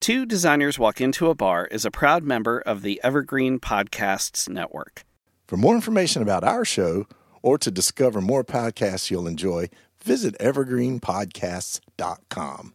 Two Designers Walk Into a Bar is a proud member of the Evergreen Podcasts Network. For more information about our show or to discover more podcasts you'll enjoy, visit evergreenpodcasts.com.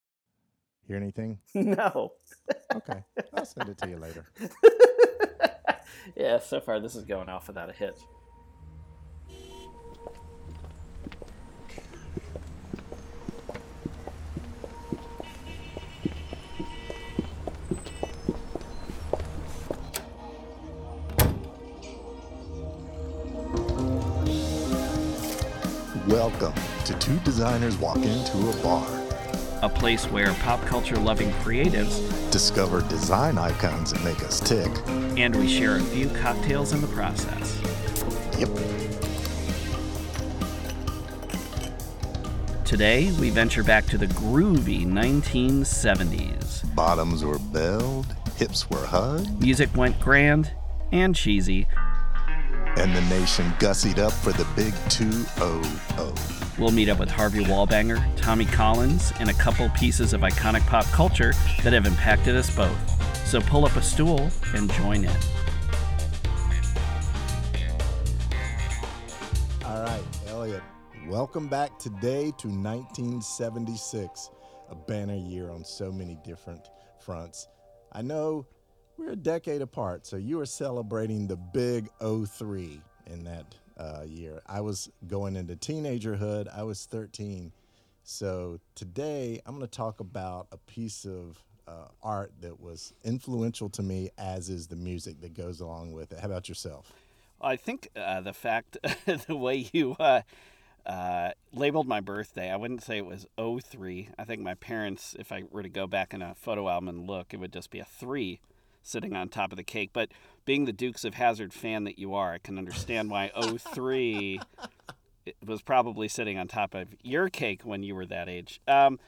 Hear anything? No. Okay. I'll send it to you later. yeah, so far this is going off without a hitch. Welcome to Two Designers Walk Into a Bar. A place where pop culture loving creatives Discover design icons that make us tick. and we share a few cocktails in the process. Yep. Today, we venture back to the groovy 1970s. Bottoms were belled, hips were hugged, Music went grand and cheesy. And the nation gussied up for the big 200. We'll meet up with Harvey Wallbanger, Tommy Collins, and a couple pieces of iconic pop culture that have impacted us both. So pull up a stool and join in. All right, Elliot, welcome back today to 1976, a banner year on so many different fronts. I know we're a decade apart, so you were celebrating the big 03 in that uh, year. I was going into teenagerhood, I was 13. So today I'm going to talk about a piece of uh, art that was influential to me, as is the music that goes along with it. How about yourself? I think uh, the fact, the way you uh, uh, labeled my birthday, I wouldn't say it was 03. I think my parents, if I were to go back in a photo album and look, it would just be a three sitting on top of the cake. But being the Dukes of Hazzard fan that you are, I can understand why 03 was probably sitting on top of your cake when you were that age. Um,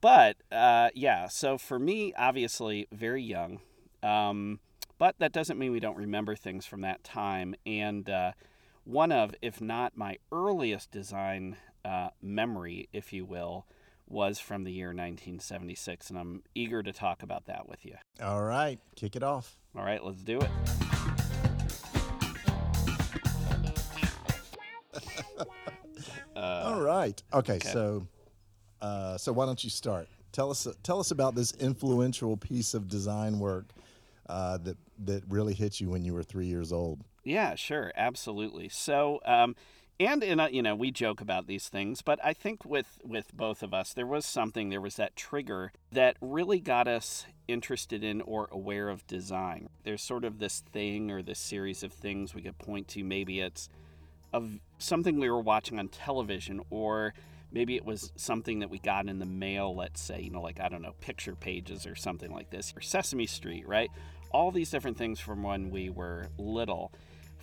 but uh, yeah, so for me, obviously, very young. Um, but that doesn't mean we don't remember things from that time. And uh, one of, if not my earliest design uh, memory, if you will, was from the year 1976. And I'm eager to talk about that with you. All right, kick it off. All right, let's do it. All right. Okay, okay. so uh, so why don't you start? Tell us tell us about this influential piece of design work uh, that that really hit you when you were three years old. Yeah, sure, absolutely. So, um, and in a, uh, you know, we joke about these things, but I think with with both of us, there was something, there was that trigger that really got us interested in or aware of design. There's sort of this thing or this series of things we could point to. Maybe it's of something we were watching on television or maybe it was something that we got in the mail let's say you know like i don't know picture pages or something like this or sesame street right all these different things from when we were little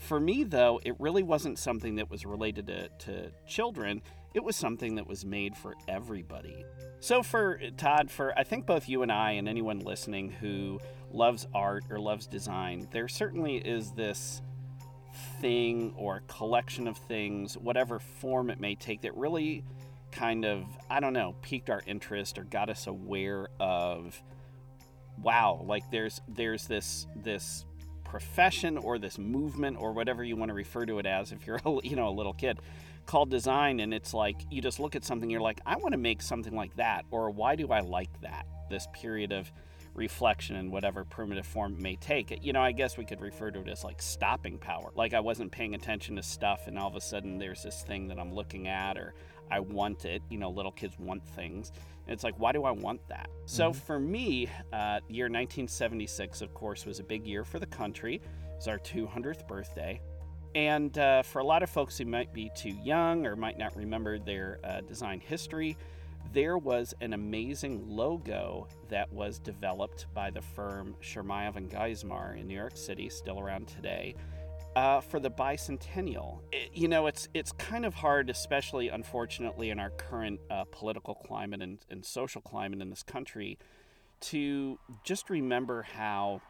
for me though it really wasn't something that was related to, to children. It was something that was made for everybody. So for todd for i think both you and i and anyone listening who loves art or loves design there certainly is this thing or collection of things, whatever form it may take, that really kind of, I don't know, piqued our interest or got us aware of wow, like there's there's this this profession or this movement or whatever you want to refer to it as if you're a, you know a little kid called design and it's like you just look at something you're like I want to make something like that or why do I like that this period of reflection in whatever primitive form it may take. You know, I guess we could refer to it as like stopping power. Like I wasn't paying attention to stuff and all of a sudden there's this thing that I'm looking at or I want it. You know, little kids want things. And it's like, why do I want that? So for me, uh, year 1976, of course, was a big year for the country. It was our 200th birthday. And uh, for a lot of folks who might be too young or might not remember their uh, design history, there was an amazing logo that was developed by the firm Chermayeff and Geismar in New York City, still around today, uh, for the bicentennial. It, you know, it's it's kind of hard, especially unfortunately in our current uh, political climate and, and social climate in this country, to just remember how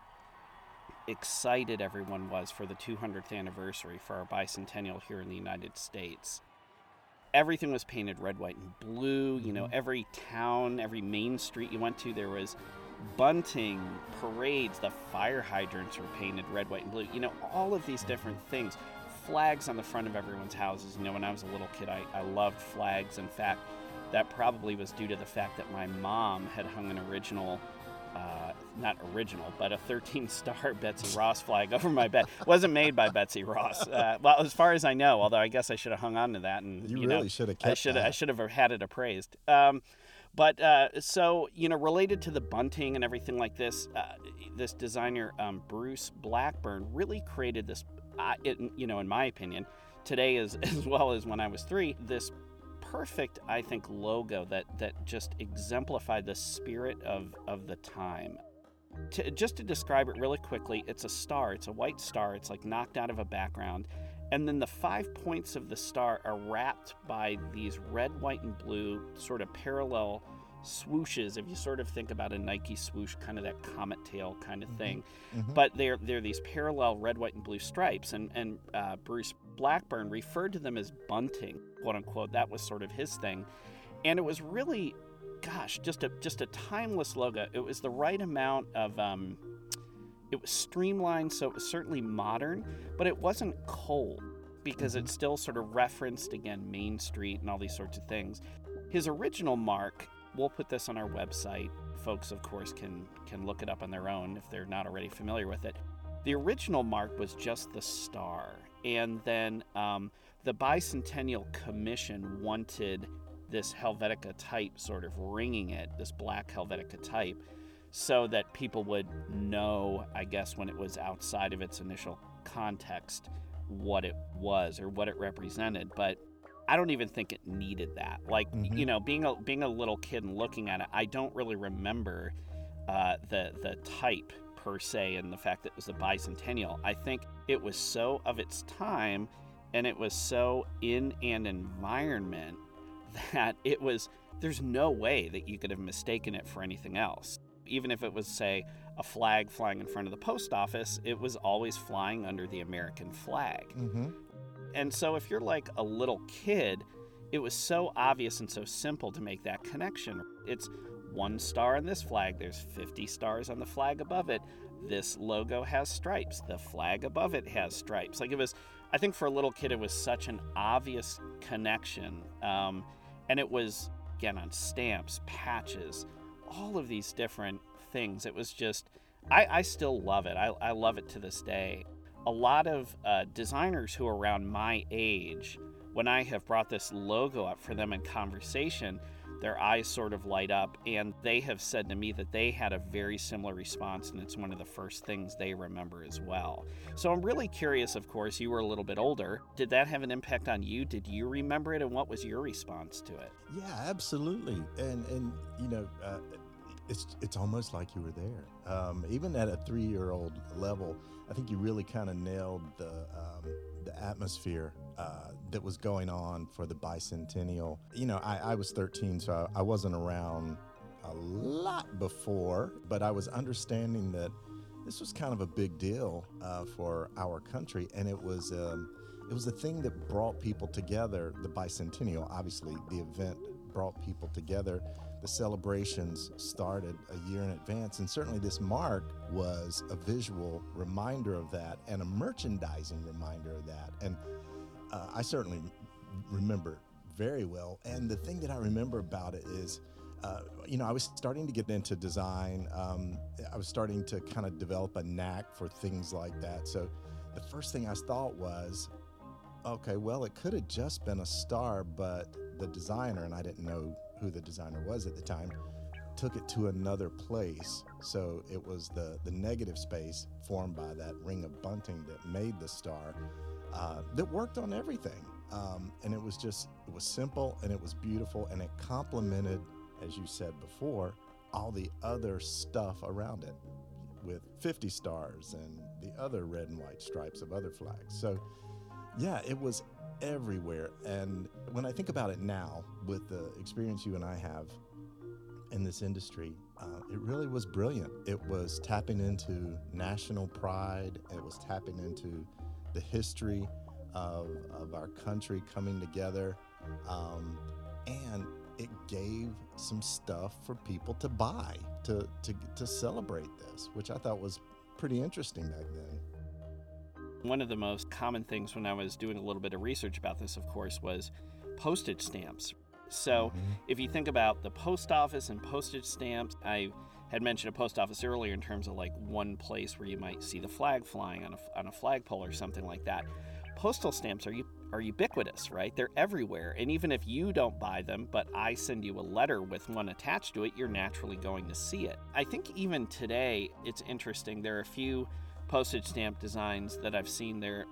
excited everyone was for the 200th anniversary for our bicentennial here in the United States everything was painted red, white, and blue. You know, every town, every main street you went to, there was bunting, parades, the fire hydrants were painted red, white, and blue. You know, all of these different things. Flags on the front of everyone's houses. You know, when I was a little kid, I, I loved flags. In fact, that probably was due to the fact that my mom had hung an original uh, not original, but a 13 star Betsy Ross flag over my bed. wasn't made by Betsy Ross. Uh, well, as far as I know, although I guess I should have hung on to that. And You, you, really should have I kept should. I should have had it appraised. Um, but uh, so you know, related to the bunting and everything like this, uh, this designer um, Bruce Blackburn really created this. Uh, it, you know, in my opinion, today as as well as when I was three, this perfect I think logo that that just exemplified the spirit of of the time. To, just to describe it really quickly, it's a star. It's a white star. It's like knocked out of a background. And then the five points of the star are wrapped by these red, white, and blue sort of parallel swooshes. If you sort of think about a Nike swoosh, kind of that comet tail kind of thing. Mhm. But they're, they're these parallel red, white, and blue stripes. And, and uh, Bruce Blackburn referred to them as bunting, quote unquote. That was sort of his thing. And it was really gosh, just a just a timeless logo. It was the right amount of um, it was streamlined, so it was certainly modern, but it wasn't cold because it still sort of referenced again Main Street and all these sorts of things. His original mark, we'll put this on our website. Folks, of course, can can look it up on their own if they're not already familiar with it. The original mark was just the star, and then um, the Bicentennial Commission wanted this Helvetica type sort of ringing it, this black Helvetica type, so that people would know, I guess, when it was outside of its initial context, what it was or what it represented. But I don't even think it needed that. Like, Mhm. you know, being a being a little kid and looking at it, I don't really remember uh, the the type per se and the fact that it was the bicentennial. I think it was so of its time, and it was so in an environment that it was there's no way that you could have mistaken it for anything else even if it was say a flag flying in front of the post office it was always flying under the american flag. Mhm. and so if you're like a little kid it was so obvious and so simple to make that connection. It's one star on this flag there's 50 stars on the flag above it. This logo has stripes the flag above it has stripes. Like it was i think for a little kid it was such an obvious connection um, and it was again on stamps patches all of these different things. It was just i, I still love it. I, I love it to this day. A lot of uh, designers who are around my age when i have brought this logo up for them in conversation their eyes sort of light up and they have said to me that they had a very similar response and it's one of the first things they remember as well. So i'm really curious of course you were a little bit older. Did that have an impact on you? Did you remember it and what was your response to it? Yeah, absolutely. And and you know, uh, it's it's almost like you were there. Um, even at a three-year-old level, I think you really kind of nailed the um, the atmosphere uh, that was going on for the bicentennial. You know, I, I was 13, so I, I wasn't around a lot before, but I was understanding that this was kind of a big deal uh, for our country, and it was. Um, it was a thing that brought people together. The bicentennial, obviously, the event brought people together. The celebrations started a year in advance, and certainly this mark was a visual reminder of that and a merchandising reminder of that. And uh, I certainly remember very well. And the thing that I remember about it is, uh, you know, I was starting to get into design. Um, I was starting to kind of develop a knack for things like that. So the first thing I thought was, okay, well, it could have just been a star, but the designer, and I didn't know who the designer was at the time, took it to another place. So it was the, the negative space formed by that ring of bunting that made the star. uh, that worked on everything. Um, and it was just, it was simple and it was beautiful and it complemented, as you said before, all the other stuff around it with 50 stars and the other red and white stripes of other flags. So, yeah, it was everywhere. And when I think about it now, with the experience you and I have in this industry, uh, it really was brilliant. It was tapping into national pride, it was tapping into the history of, of our country coming together. Um, and it gave some stuff for people to buy to, to, to celebrate this, which I thought was pretty interesting back then. One of the most common things when I was doing a little bit of research about this, of course, was postage stamps. So mm-hmm. if you think about the post office and postage stamps, I had mentioned a post office earlier in terms of like one place where you might see the flag flying on a, on a flagpole or something like that. Postal stamps are, are ubiquitous, right? They're everywhere. And even if you don't buy them, but I send you a letter with one attached to it, you're naturally going to see it. I think even today, it's interesting. There are a few postage stamp designs that I've seen there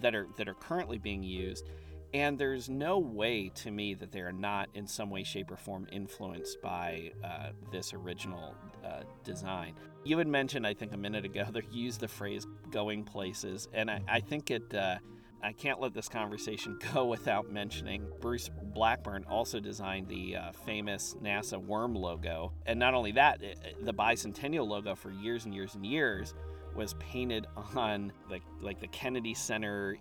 that are that are currently being used and there's no way to me that they are not in some way shape or form influenced by uh, this original uh, design you had mentioned i think a minute ago you used the phrase going places and i, I think it uh, I can't let this conversation go without mentioning Bruce Blackburn also designed the uh, famous NASA worm logo. And not only that, the bicentennial logo for years and years and years was painted on the like the Kennedy Center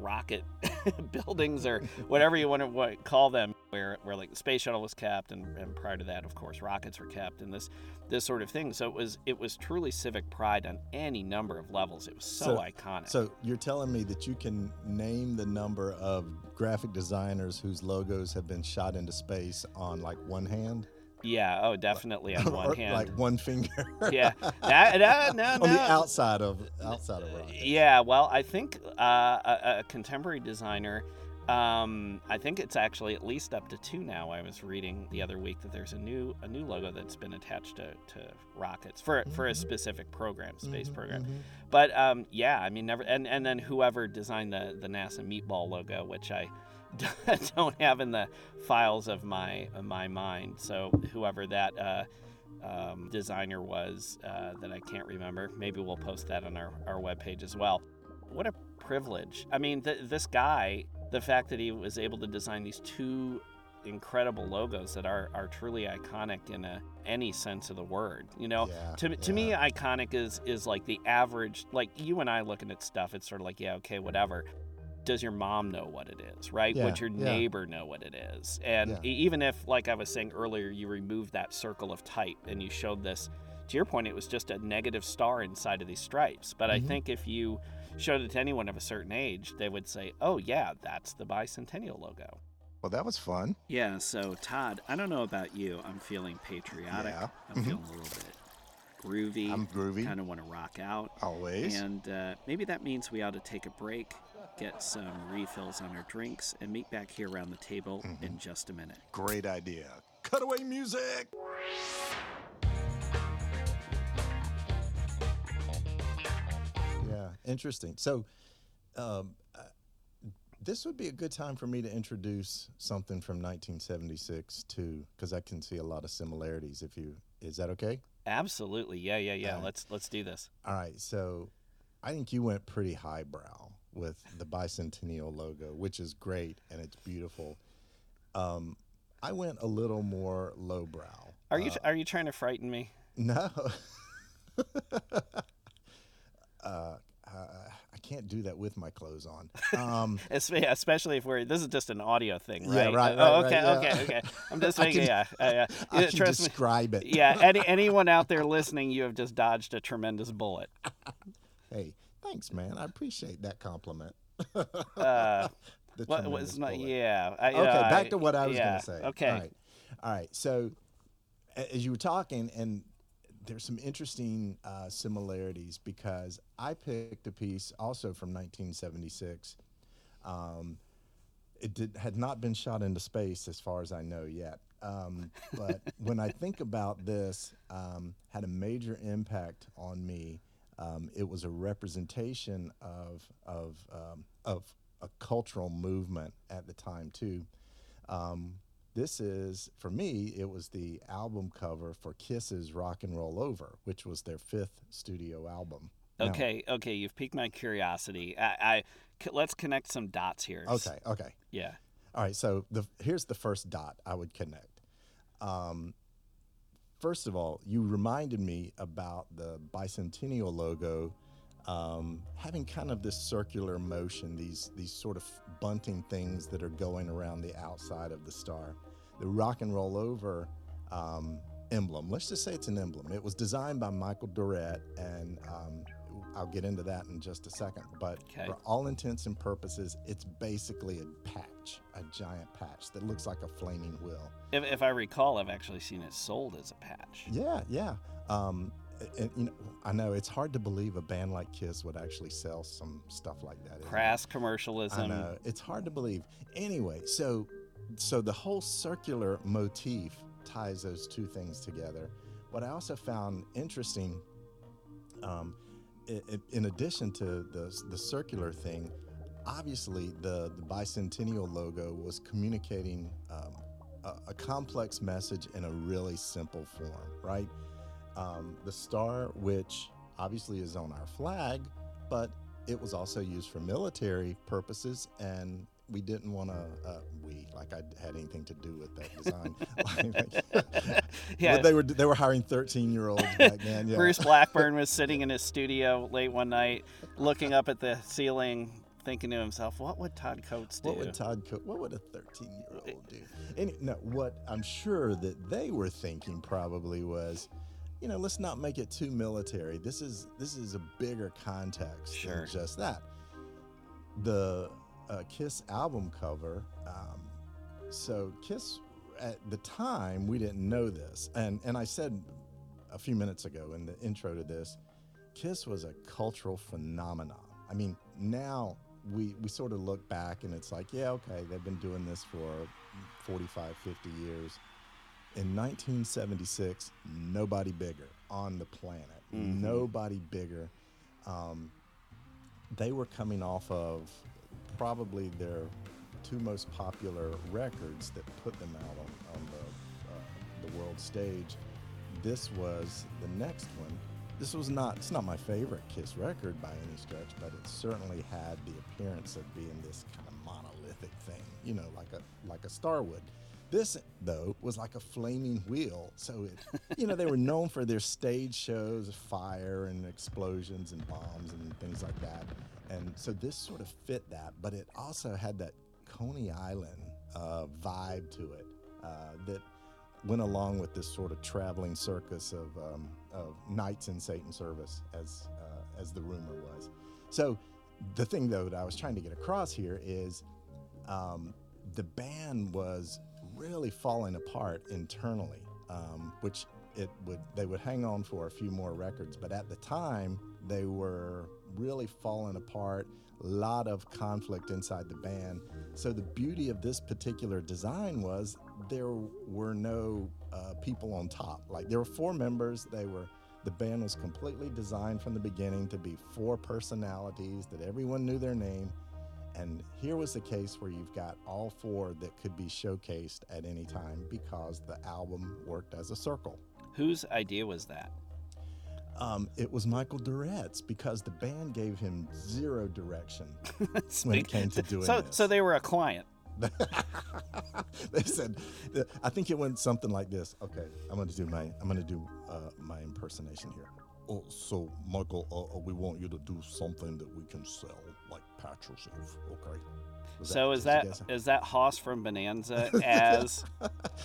rocket buildings or whatever you want to call them, where where like the space shuttle was kept, and, and prior to that, of course, rockets were kept, and this this sort of thing. So it was it was truly civic pride on any number of levels. It was so, so iconic. So you're telling me that you can name the number of graphic designers whose logos have been shot into space on like one hand? Yeah. Oh, definitely on one hand. Like one finger. yeah. That, that, no, no. on the outside of outside of Yeah. Well, I think uh, a, a, contemporary designer. Um, I think it's actually at least up to two now. I was reading the other week that there's a new a new logo that's been attached to, to rockets for mm-hmm. for a mm-hmm. specific program, space mm-hmm, program. Mm-hmm. But um, yeah, I mean, never. And, and then whoever designed the the NASA meatball logo, which I don't have in the files of my of my mind. So whoever that uh, um, designer was uh, that I can't remember, maybe we'll post that on our, our webpage as well. What a privilege! I mean, th- this guy, the fact that he was able to design these two incredible logos that are, are truly iconic in a, any sense of the word. You know, yeah, to, to me, iconic is is like the average. Like you and I looking at stuff, it's sort of like yeah, okay, whatever does your mom know what it is, right? Yeah, Would your yeah. neighbor know what it is? And yeah. even if, like I was saying earlier, you remove that circle of type and you showed this, to your point, it was just a negative star inside of these stripes. But mm-hmm. I think if you showed it to anyone of a certain age, they would say, oh, yeah, that's the bicentennial logo. Well, that was fun. Yeah. So, Todd, I don't know about you. I'm feeling patriotic. Yeah. I'm mm-hmm. feeling a little bit groovy. I'm groovy. Kind of want to rock out. Always. And uh, maybe that means we ought to take a break get some refills on our drinks, and meet back here around the table mm-hmm. in just a minute. Great idea. Cutaway music! Yeah, interesting. So, um, uh, this would be a good time for me to introduce something from 1976 too, because I can see a lot of similarities. If you, is that okay? Absolutely. Yeah, yeah, yeah. Right. Let's let's do this. All right. So, I think you went pretty highbrow with the bicentennial logo, which is great and it's beautiful. Um, I went a little more lowbrow. Are you uh, are you trying to frighten me? No. uh, I can't do that with my clothes on. Um, Especially if we're this is just an audio thing, right? Yeah, right. oh, okay, right, okay, okay. I'm just making yeah, yeah. I can Trust describe me. it. yeah. Any, anyone out there listening, you have just dodged a tremendous bullet. hey, Thanks, man. I appreciate that compliment. uh, what was? Yeah. I, okay. Uh, back to what I was yeah, going to say. Okay. All right. All right. So, as you were talking, and there's some interesting uh, similarities because I picked a piece also from 1976. Um, it did, had not been shot into space, as far as I know yet. Um, but when I think about this, um, had a major impact on me Um, it was a representation of of um, of a cultural movement at the time too. Um, this is for me. It was the album cover for Kiss's "Rock and Roll Over," which was their fifth studio album. Now- Okay, okay, you've piqued my curiosity. I, I c- let's connect some dots here. okay. Okay. Yeah. All right, so the here's the first dot I would connect. Um, first of all, you reminded me about the bicentennial logo um, having kind of this circular motion, these these sort of bunting things that are going around the outside of the star. The rock and roll over um, emblem. Let's just say it's an emblem. It was designed by Michael Doret, and um, I'll get into that in just a second. But Okay. for all intents and purposes, it's basically a patch, a giant patch that looks like a flaming wheel. If, if I recall, I've actually seen it sold as a patch. Yeah, yeah. Um, and you know, I know it's hard to believe a band like Kiss would actually sell some stuff like that. isn't it? Crass commercialism. I know it's hard to believe. Anyway, so so the whole circular motif ties those two things together. What I also found interesting, um, in addition to the the circular thing, obviously the the bicentennial logo was communicating um, a, a complex message in a really simple form, right? Um, the star, which obviously is on our flag, but it was also used for military purposes, and we didn't want to. Uh, we like I had anything to do with that design. Like, Yeah. well, they were they were hiring thirteen year olds back then. Yeah. Bruce Blackburn was sitting in his studio late one night, looking up at the ceiling, thinking to himself, "What would Todd Coates do?" What would Todd Cook? What would a 13 year old do? Any, no, what I'm sure that they were thinking probably was, you know, let's not make it too military. This is this is a bigger context Sure. than just that. The uh, Kiss album cover. Um, so Kiss, at the time, we didn't know this, and and I said a few minutes ago in the intro to this, Kiss was a cultural phenomenon. I mean, now we we sort of look back and it's like, yeah, okay, they've been doing this for 45, 50 years. In 1976, nobody bigger on the planet. Nobody bigger. Um, they were coming off of probably their two most popular records that put them out on, on the, uh, the world stage. This was the next one. This was not, it's not my favorite Kiss record by any stretch, but it certainly had the appearance of being this kind of monolithic thing, you know, like a, like a star would. This, though, was like a flaming wheel. So, it, you know, they were known for their stage shows, of fire and explosions and bombs and things like that. And so this sort of fit that, but it also had that Coney Island uh, vibe to it uh, that went along with this sort of traveling circus of, um, of knights in Satan service, as, uh, as the rumor was. So the thing, though, that I was trying to get across here is um, the band was really falling apart internally, um, which it would they would hang on for a few more records, but at the time they were really falling apart. A lot of conflict inside the band. So the beauty of this particular design was there were no uh, people on top. Like there were four members. They were the band was completely designed from the beginning to be four personalities that everyone knew their name. And here was a case where you've got all four that could be showcased at any time because the album worked as a circle. Whose idea was that? Um, it was Michael Doret's because the band gave him zero direction when it came to doing so, this. so they were a client. they said, I think it went something like this. Okay, I'm going to do my I'm going to do uh, my impersonation here. Oh, so Michael, uh, uh, we want you to do something that we can sell, of. Okay. Was so is that is that is that Hoss from Bonanza as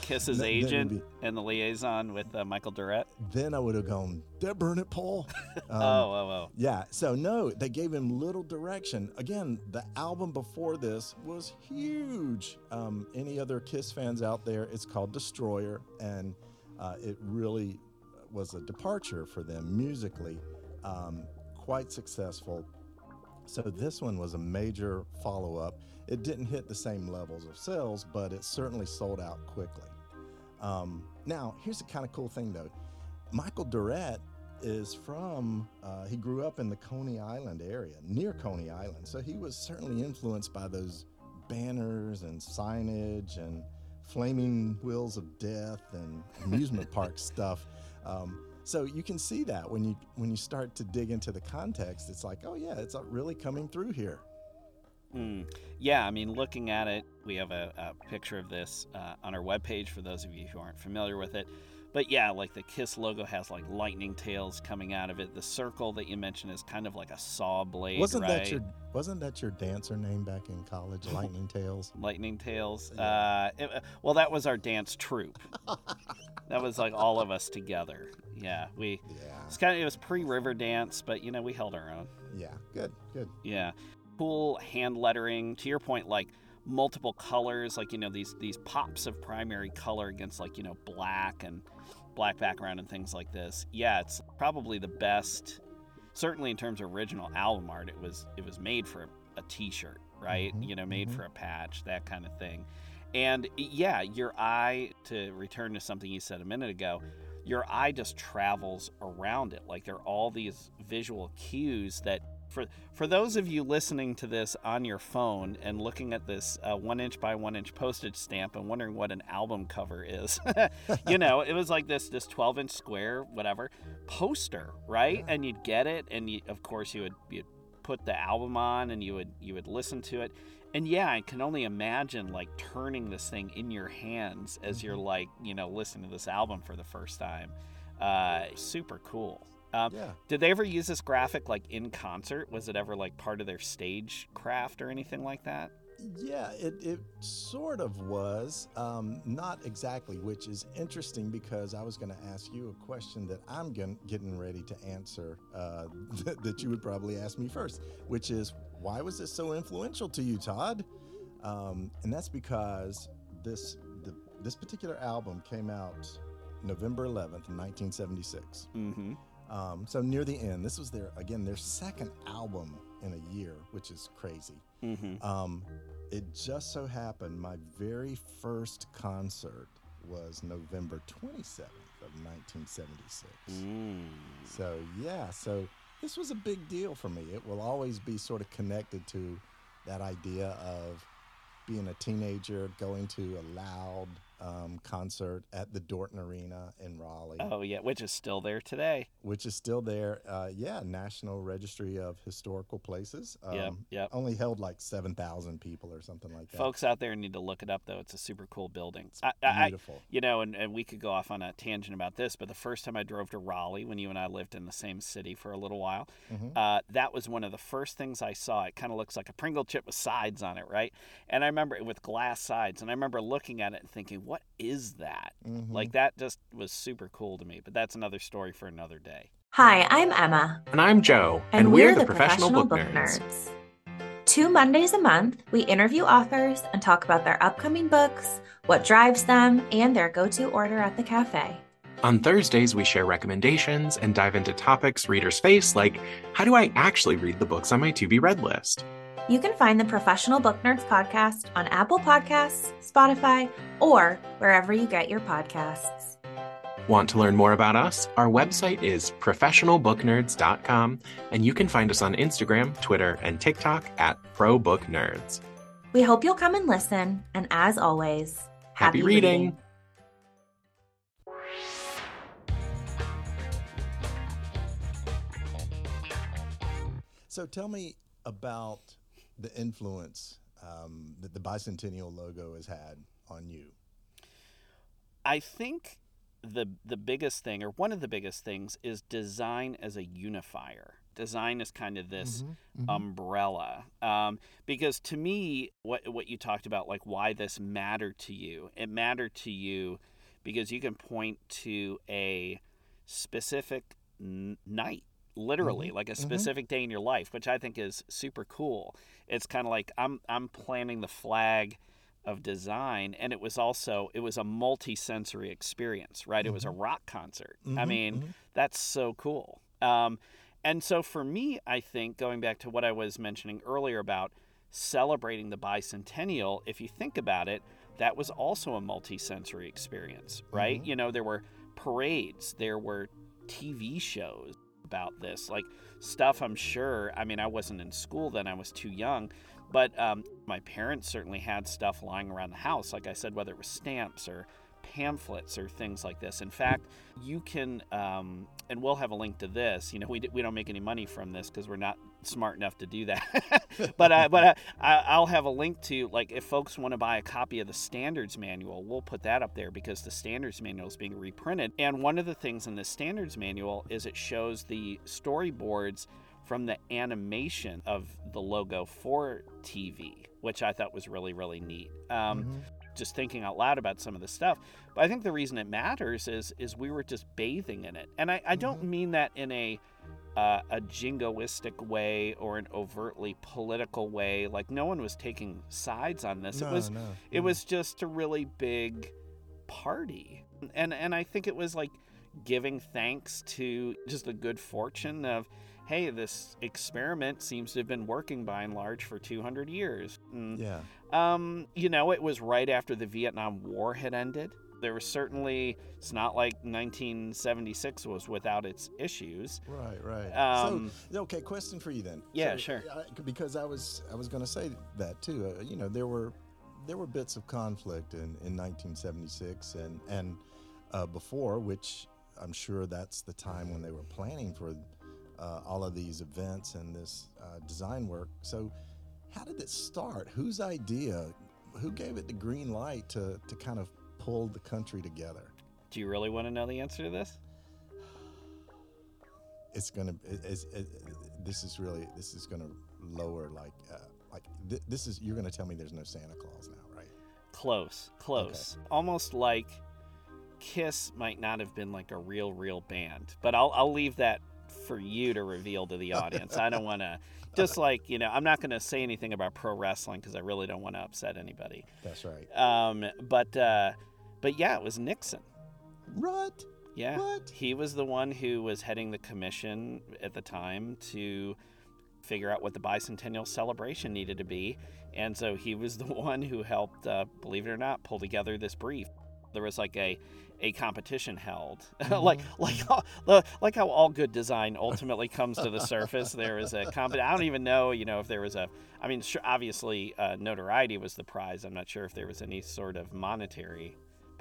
Kiss's That- that would agent be- and the liaison with uh, Michael Doret? Then I would have gone, did burn it, Paul? Um, oh, oh, oh. Yeah, so no, they gave him little direction. Again, the album before this was huge. Um, any other Kiss fans out there, it's called Destroyer, and uh, it really was a departure for them musically. Um, quite successful. So this one was a major follow up. It didn't hit the same levels of sales, but it certainly sold out quickly. Um, now, here's the kind of cool thing though Michael Doret is from, uh, he grew up in the Coney Island area, near Coney Island. So he was certainly influenced by those banners and signage and flaming wheels of death and amusement park stuff. Um, so you can see that when you when you start to dig into the context, it's like, oh yeah, it's uh, really coming through here. Mm. Yeah, I mean, looking at it, we have a, a picture of this uh, on our webpage for those of you who aren't familiar with it. But yeah, like the Kiss logo has like lightning tails coming out of it. The circle that you mentioned is kind of like a saw blade. Wasn't right? that your Wasn't that your dancer name back in college, Lightning Tails? Lightning Tails. Yeah. Uh, it, well, that was our dance troupe. that was like all of us together. Yeah, we. Yeah, It's kind of it was pre Riverdance, but you know we held our own. yeah, good, good. Yeah, cool hand lettering. To your point, like multiple colors, like you know these these pops of primary color against like you know black and black background and things like this. Yeah, it's probably the best. Certainly in terms of original album art, it was it was made for a T-shirt, right? Mhm, You know, made mhm. for a patch, that kind of thing. And yeah, your eye to return to something you said a minute ago, your eye just travels around it. Like there are all these visual cues that for for those of you listening to this on your phone and looking at this uh, one inch by one inch postage stamp and wondering what an album cover is, you know, it was like this this 12 inch square whatever poster, right? Yeah. And you'd get it, and you, of course you would you'd put the album on and you would you would listen to it. And yeah, I can only imagine like turning this thing in your hands as you're Mhm. like, you know, listening to this album for the first time. Uh, super cool. Um, Yeah. did they ever use this graphic like in concert? Was it ever like part of their stage craft or anything like that? Yeah, it, it sort of was. Um, not exactly, which is interesting because I was going to ask you a question that I'm getting ready to answer uh, that, that you would probably ask me first, which is why was this so influential to you, Todd? Um, and that's because this the, this particular album came out November 11th, 1976. Mm-hmm. Um, so near the end, this was their again their second album in a year, which is crazy. Mm-hmm. Um, it just so happened my very first concert was November 27th of 1976. Mm. So yeah, so this was a big deal for me. It will always be sort of connected to that idea of being a teenager, going to a loud um, concert at the Dorton Arena in Raleigh Oh yeah, which is still there today. which is still there. Uh, yeah, National Registry of Historical Places. Um, Yep, yep. Only held like 7,000 people or something like that. Folks out there need to look it up though. It's a super cool building. I, I, Beautiful. you know, and, and we could go off on a tangent about this, but the first time I drove to Raleigh, when you and I lived in the same city for a little while, Mhm. uh, that was one of the first things I saw. It kind of looks like a Pringle chip with sides on it, right? And I remember it with glass sides, and I remember looking at it and thinking, what is that? Mhm. Like that just was super cool to me. But that's another story for another day. Hi, I'm Emma, And I'm Joe, and, we're, the, Professional, Book, Nerds. Two Mondays a month, we interview authors and talk about their upcoming books, what drives them, and their go to order at the cafe. On Thursdays, we share recommendations and dive into topics readers face, like how do I actually read the books on my to be read list? You can find the Professional Book Nerds podcast on Apple Podcasts, Spotify, or wherever you get your podcasts. Want to learn more about us? Our website is professionalbooknerds.com, and you can find us on Instagram, Twitter, and TikTok at ProBookNerds. We hope you'll come and listen, and as always, Happy reading. So tell me about the influence um, that the bicentennial logo has had on you. I think the the biggest thing, or one of the biggest things, is design as a unifier. Design is kind of this Mhm. umbrella, um, because to me, what what you talked about, like why this mattered to you, it mattered to you because you can point to a specific n- night literally like a specific day in your life which i think is super cool. It's kind of like i'm i'm planning the flag of design and it was also it was a multi-sensory experience right? It was a rock concert. I Mhm, mean mhm. that's so cool. Um, and so for me i think going back to what i was mentioning earlier about celebrating the bicentennial if you think about it that was also a multi-sensory experience right? Mhm. you know there were parades there were TV shows about this, like stuff I'm sure. I mean, I wasn't in school then, I was too young, but um, my parents certainly had stuff lying around the house, like I said, whether it was stamps or pamphlets or things like this. In fact, you can, um, and we'll have a link to this. You know, we, we don't make any money from this because we're not smart enough to do that. but uh, but uh, I, will have a link to like if folks want to buy a copy of the standards manual, we'll put that up there because the standards manual is being reprinted. And one of the things in the standards manual is it shows the storyboards from the animation of the logo for TV, which I thought was really, really neat. Um, mm-hmm. Just thinking out loud about some of the stuff, but I think the reason it matters is is we were just bathing in it, and I, I don't mm-hmm. mean that in a uh, a jingoistic way or an overtly political way. Like no one was taking sides on this. No, it was no, it was just a really big party, and and I think it was like giving thanks to just the good fortune of hey, this experiment seems to have been working by and large for 200 years. And, yeah. Um, you know, it was right after the Vietnam War had ended. There was certainly, it's not like 1976 was without its issues. Right, right. Um, so, okay, question for you then. Yeah, so, sure. because I was, I was going to say that too. Uh, you know, there were, there were bits of conflict in, in 1976 and and uh, before, which I'm sure that's the time when they were planning for uh, all of these events and this uh, design work. So, how did it start? Whose idea? Who gave it the green light to, to kind of pull the country together? Do you really want to know the answer to this? It's gonna. It, it's, it, this is really. This is gonna lower like uh, like th- this is. You're gonna tell me there's no Santa Claus now, right? Close, close. Okay. Almost like Kiss might not have been like a real, real band, but I'll I'll leave that for you to reveal to the audience. I don't want to, just like, you know, I'm not going to say anything about pro wrestling because I really don't want to upset anybody. That's right. Um, but, uh, but yeah, it was Nixon. What? Yeah. What? He was the one who was heading the commission at the time to figure out what the bicentennial celebration needed to be. And so he was the one who helped, uh, believe it or not, pull together this brief. There was like a a competition held. Mm-hmm. like like like how all good design ultimately comes to the surface. There is a competition. I don't even know, you know, if there was a. I mean, sure, obviously uh, notoriety was the prize. I'm not sure if there was any sort of monetary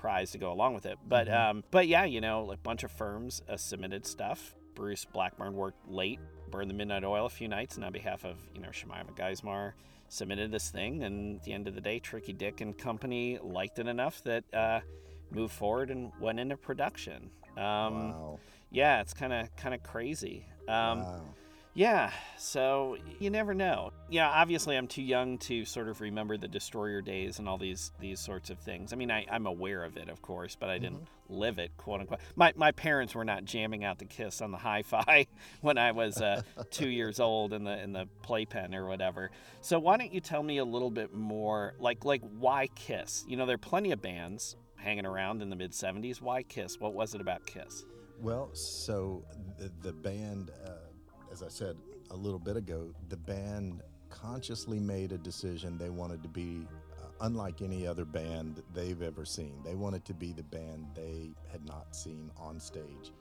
prize to go along with it. But mm-hmm. um, but yeah, you know, a bunch of firms uh, submitted stuff. Bruce Blackburn worked late, burned the midnight oil a few nights, and on behalf of you know Chermayeff Geismar submitted this thing. And at the end of the day, Tricky Dick and company liked it enough that. Uh, moved forward and went into production. Um, wow. Yeah, it's kind of kind of crazy. Um, wow. Yeah, so you never know. Yeah, obviously I'm too young to sort of remember the destroyer days and all these these sorts of things. I mean, I, I'm aware of it, of course, but I didn't mm-hmm. live it, quote unquote. My my parents were not jamming out the Kiss on the hi-fi when I was uh, two years old in the in the playpen or whatever. So why don't you tell me a little bit more, like like why Kiss? You know, there are plenty of bands hanging around in the mid 70s. Why Kiss? What was it about Kiss? Well, so the, the band, uh, as I said a little bit ago, the band consciously made a decision they wanted to be uh, unlike any other band they've ever seen. They wanted to be the band they had not seen on stage.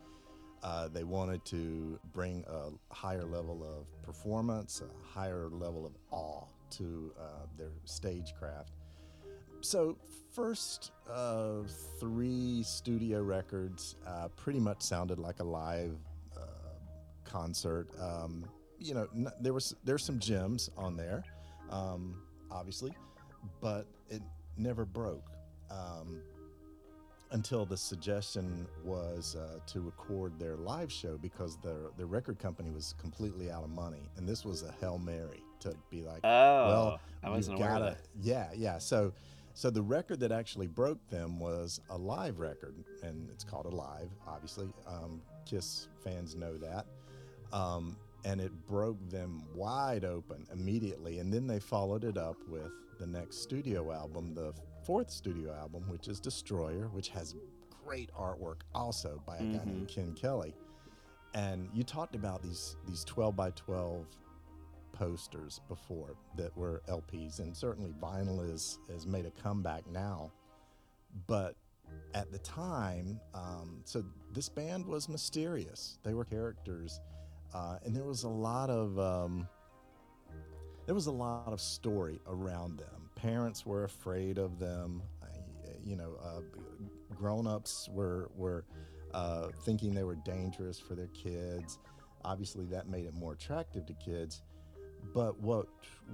Uh, they wanted to bring a higher level of performance, a higher level of awe to uh, their stagecraft. So, first uh, three studio records uh, pretty much sounded like a live concert. Um, you know, n- there was there's some gems on there, um, obviously, but it never broke um, until the suggestion was uh, to record their live show because the the record company was completely out of money, and this was a hail mary to be like, oh, well, I wasn't gotta, yeah, yeah. So so the record that actually broke them was a live record, and it's called Alive, obviously. Um, Kiss fans know that. Um, and it broke them wide open immediately. And then they followed it up with the next studio album, the fourth studio album, which is Destroyer, which has great artwork also by a mm-hmm. guy named. Ken Kelly. And you talked about these these 12 by 12 posters before that were LPs, and certainly vinyl is has made a comeback now. But at the time, um, so this band was mysterious. They were characters, uh, and there was a lot of um, there was a lot of story around them. Parents were afraid of them. You know, uh, grown-ups were were uh, thinking they were dangerous for their kids. Obviously, that made it more attractive to kids. But what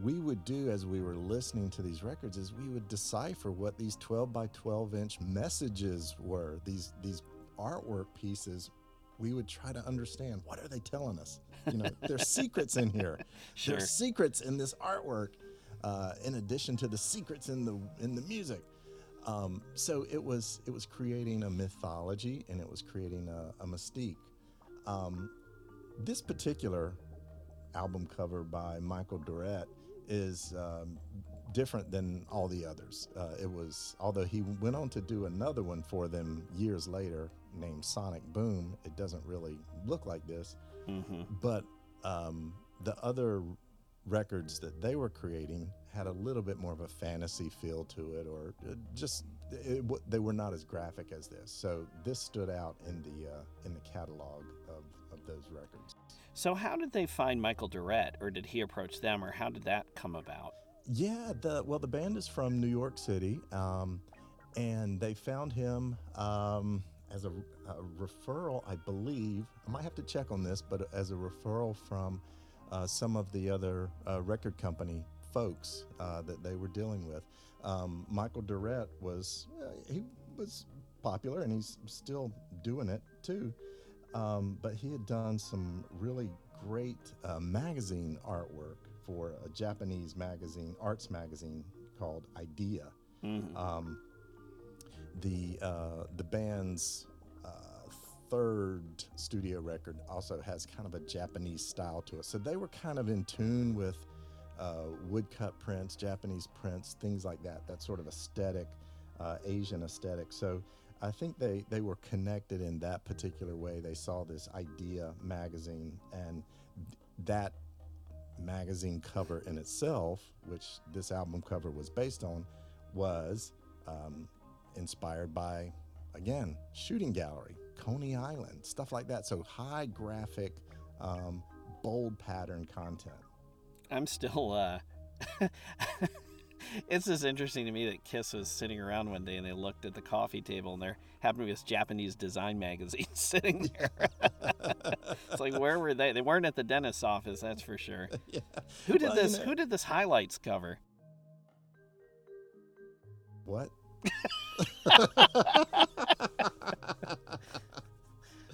we would do as we were listening to these records is we would decipher what these 12 by 12 inch messages were, these, these artwork pieces. We would try to understand what are they telling us? You know, there's secrets in here. Sure. There's secrets in this artwork, uh, in addition to the secrets in the in the music. Um, so it was it was creating a mythology and it was creating a, a mystique. Um, this particular album cover by Michael Doret is um, different than all the others. Uh, it was, although he went on to do another one for them years later named Sonic Boom, it doesn't really look like this. Mm-hmm. But um, the other records that they were creating had a little bit more of a fantasy feel to it, or uh, just it, they were not as graphic as this. So this stood out in the uh, in the catalog of, of those records. So, how did they find Michael Doret, or did he approach them, or how did that come about? Yeah, the well, the band is from New York City, um, and they found him um, as a, a, referral, I believe. I might have to check on this, but as a referral from uh, some of the other uh, record company folks uh, that they were dealing with. Um, Michael Doret was uh, he was popular, and he's still doing it too. Um, but he had done some really great uh, magazine artwork for a Japanese magazine, arts magazine called Idea. Mm-hmm. Um, the uh, the band's uh, third studio record also has kind of a Japanese style to it, so they were kind of in tune with uh, woodcut prints, Japanese prints, things like that. That sort of aesthetic, uh, Asian aesthetic. So I think they, they were connected in that particular way. They saw this idea magazine, and that magazine cover in itself, which this album cover was based on, was um, inspired by, again, Shooting Gallery, Coney Island, stuff like that. So high graphic, um, bold pattern content. I'm still uh it's just interesting to me that Kiss was sitting around one day and they looked at the coffee table and there happened to be this Japanese design magazine sitting there. it's like where were they? They weren't at the dentist's office, that's for sure. yeah. Who did Well, this? you know- Who did this highlights cover? What?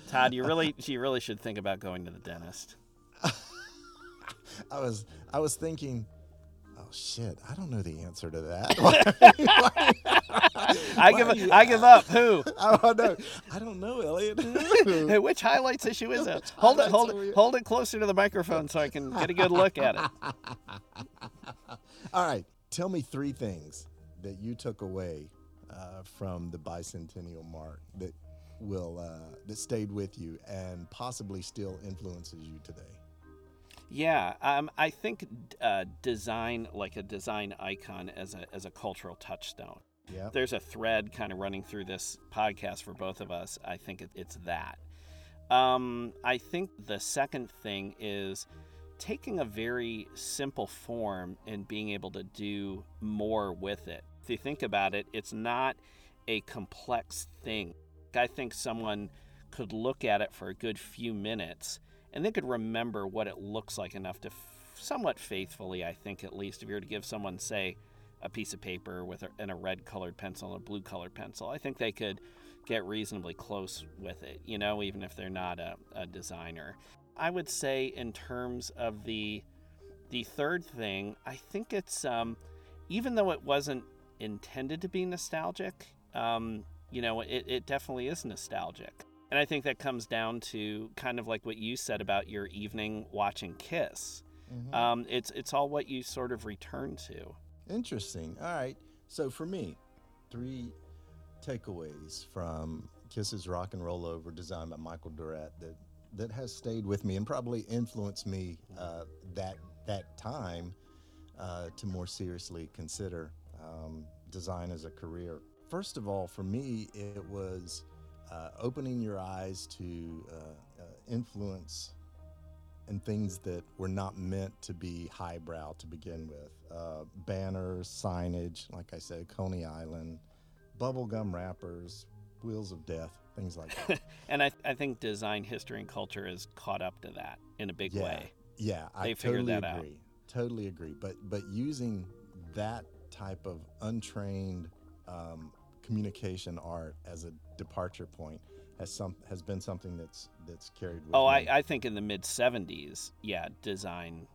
Todd, you really, you really should think about going to the dentist. I was I was thinking, oh shit, I don't know the answer to that. I Why give, are you- I give up. Who? I don't know. I don't know, Elliot. Hey, Which highlights issue is it? Hold it, hold highlights are we- it, hold it closer to the microphone so I can get a good look at it. All right, tell me three things that you took away uh, from the bicentennial mark that will uh, that stayed with you and possibly still influences you today. Yeah, um, I think uh, design, like a design icon, as a as a cultural touchstone. Yeah. There's a thread kind of running through this podcast for both of us. I think it, it's that. Um, I think the second thing is taking a very simple form and being able to do more with it. If you think about it, it's not a complex thing. I think someone could look at it for a good few minutes and they could remember what it looks like enough to f- somewhat faithfully, I think, at least, if you were to give someone, say, a piece of paper with a, and a red colored pencil and a blue colored pencil, I think they could get reasonably close with it, you know, even if they're not a, a designer. I would say, in terms of the the third thing, I think it's um, even though it wasn't intended to be nostalgic, um, you know, it, it definitely is nostalgic. And I think that comes down to kind of like what you said about your evening watching Kiss. Um, it's it's all what you sort of return to. Interesting. All right. So for me, three takeaways from Kiss's Rock and Roll Over, designed by Michael Doret, that that has stayed with me and probably influenced me uh, that that time uh, to more seriously consider um, design as a career. first of all, for me, it was uh, opening your eyes to uh, uh, influence and things that were not meant to be highbrow to begin with. Uh, banners, signage, like I said, Coney Island, bubblegum wrappers, wheels of death, things like that. and I, I think design history and culture has caught up to that in a big yeah, way. Yeah, they I figured totally that agree. out. Totally agree. But but using that type of untrained um, communication art as a departure point has some has been something that's that's carried with Oh, me. I, I think in the mid 70s, yeah, design,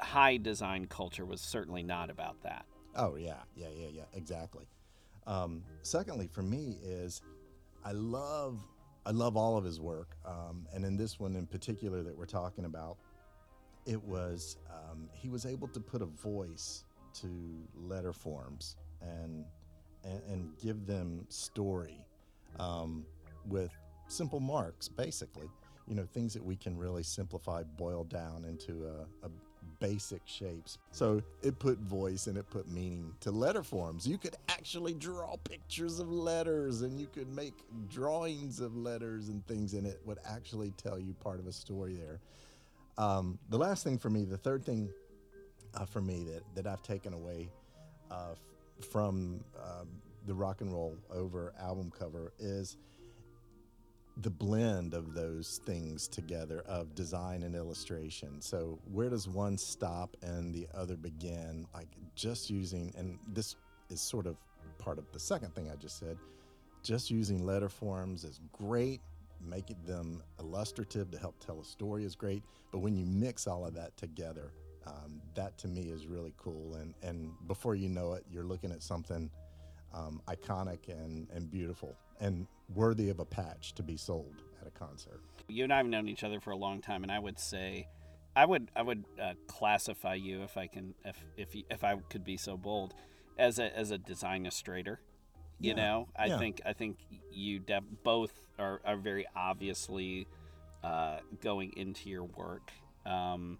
high design culture was certainly not about that. Oh yeah, yeah, yeah, yeah, exactly. Um, secondly, for me is I love I love all of his work, um, and in this one in particular that we're talking about, it was um, he was able to put a voice to letter forms and and, and give them story um, with simple marks, basically. You know, things that we can really simplify, boil down into a, a basic shapes. So it put voice and it put meaning to letter forms. You could actually draw pictures of letters and you could make drawings of letters and things, and it would actually tell you part of a story there. Um, the last thing for me, the third thing uh, for me that, that I've taken away uh, from um, the rock and roll over album cover is the blend of those things together of design and illustration. So where does one stop and the other begin? Like just using, and this is sort of part of the second thing I just said. Just using letter forms is great. Making them illustrative to help tell a story is great. But when you mix all of that together, um, that to me is really cool. And and before you know it, you're looking at something um, iconic and and beautiful and worthy of a patch to be sold at a concert. You and I have known each other for a long time, and I would say, I would I would uh, classify you if I can if if you- if I could be so bold as a as a design illustrator. You Yeah, know, I yeah. think I think you def- both are are very obviously uh, going into your work. Um,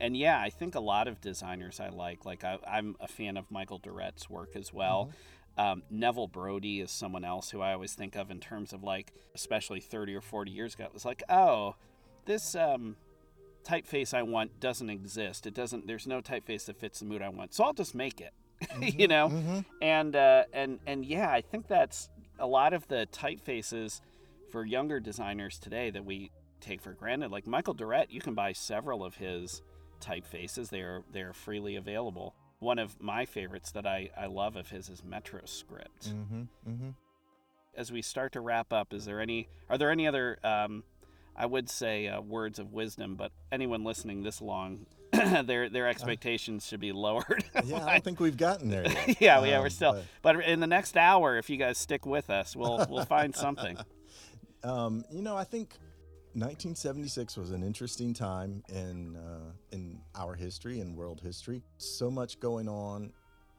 and yeah, I think a lot of designers I like. Like I, I'm a fan of Michael Doret's work as well. Um, Neville Brody is someone else who I always think of in terms of like, especially 30 or 40 years ago. It was like, oh, this um, typeface I want doesn't exist. It doesn't. There's no typeface that fits the mood I want, so I'll just make it. you know, Mhm. and uh, and and yeah, I think that's a lot of the typefaces for younger designers today that we take for granted. Like Michael Doret, you can buy several of his typefaces. They are they are freely available. One of my favorites that I, I love of his is MetroScript. Mhm. Mhm. As we start to wrap up, is there any are there any other um, I would say uh, words of wisdom, but anyone listening this long, their their expectations should be lowered. Yeah, I don't think we've gotten there yet. yeah, yeah, we're Um, still. but- But in the next hour, if you guys stick with us, we'll we'll find something. Um, you know, I think 1976 was an interesting time in uh, in our history and world history. So much going on.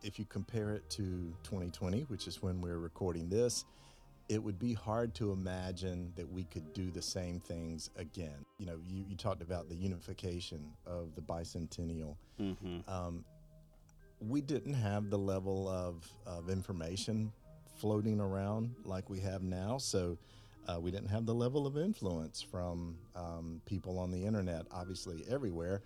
If you compare it to 2020, which is when we're recording this, it would be hard to imagine that we could do the same things again. You know, you, you talked about the unification of the bicentennial. hmm Um, we didn't have the level of, of information floating around like we have now. So uh, we didn't have the level of influence from um, people on the internet, obviously everywhere.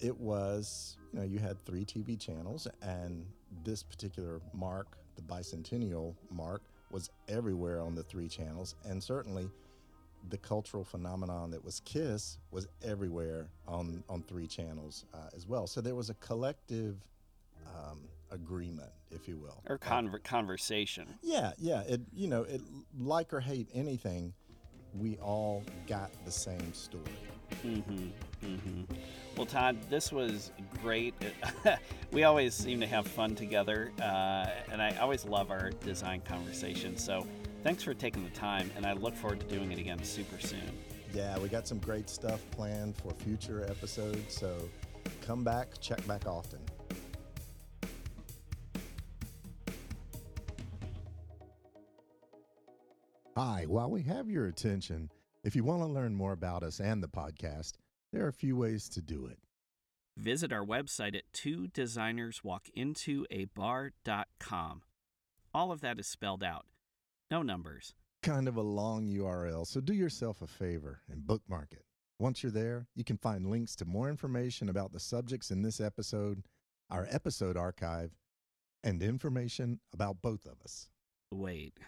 It was, you know, you had three TV channels, and this particular mark, the bicentennial mark, was everywhere on the three channels. And certainly the cultural phenomenon that was Kiss was everywhere on, on three channels uh, as well. So there was a collective um, agreement, if you will. Or conver- conversation. Yeah, yeah. It you know, it like or hate anything, we all got the same story. Mm-hmm. Mm-hmm. Well, Todd, this was great. we always seem to have fun together, uh, and I always love our design conversations. So, thanks for taking the time, and I look forward to doing it again super soon. Yeah, we got some great stuff planned for future episodes. So come back, check back often. Hi, while we have your attention, if you want to learn more about us and the podcast, there are a few ways to do it. Visit our website at two designerswalkintoabar.com. All of that is spelled out. No numbers. Kind of a long URL, so do yourself a favor and bookmark it. Once you're there, you can find links to more information about the subjects in this episode, our episode archive, and information about both of us. Wait,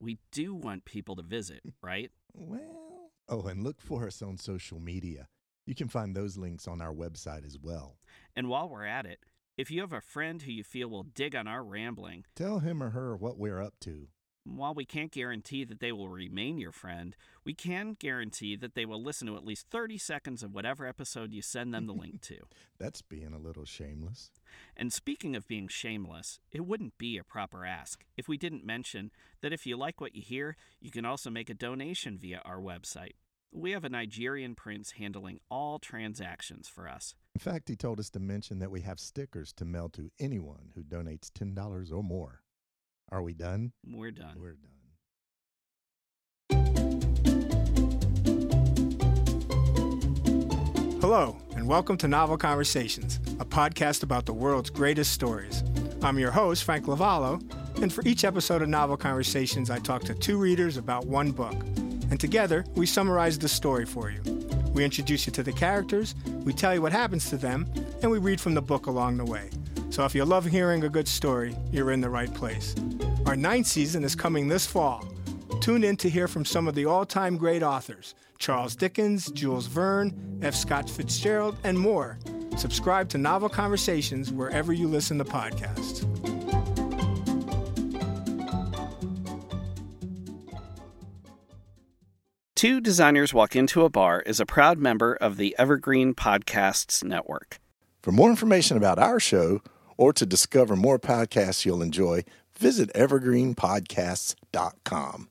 we do want people to visit, right? Well, oh, and look for us on social media. You can find those links on our website as well. And while we're at it, if you have a friend who you feel will dig on our rambling, tell him or her what we're up to. While we can't guarantee that they will remain your friend, we can guarantee that they will listen to at least 30 seconds of whatever episode you send them the link to. That's being a little shameless. And speaking of being shameless, it wouldn't be a proper ask if we didn't mention that if you like what you hear, you can also make a donation via our website. We have a Nigerian prince handling all transactions for us. In fact, he told us to mention that we have stickers to mail to anyone who donates $10 or more. Are we done? We're done. We're done. Hello, and welcome to Novel Conversations, a podcast about the world's greatest stories. I'm your host, Frank Lavallo, and for each episode of Novel Conversations, I talk to two readers about one book. And together, we summarize the story for you. We introduce you to the characters, we tell you what happens to them, and we read from the book along the way. So if you love hearing a good story, you're in the right place. Our ninth season is coming this fall. Tune in to hear from some of the all time great authors Charles Dickens, Jules Verne, F. Scott Fitzgerald, and more. Subscribe to Novel Conversations wherever you listen to podcasts. Two Designers Walk Into a Bar is a proud member of the Evergreen Podcasts Network. For more information about our show or to discover more podcasts you'll enjoy, visit evergreenpodcasts.com.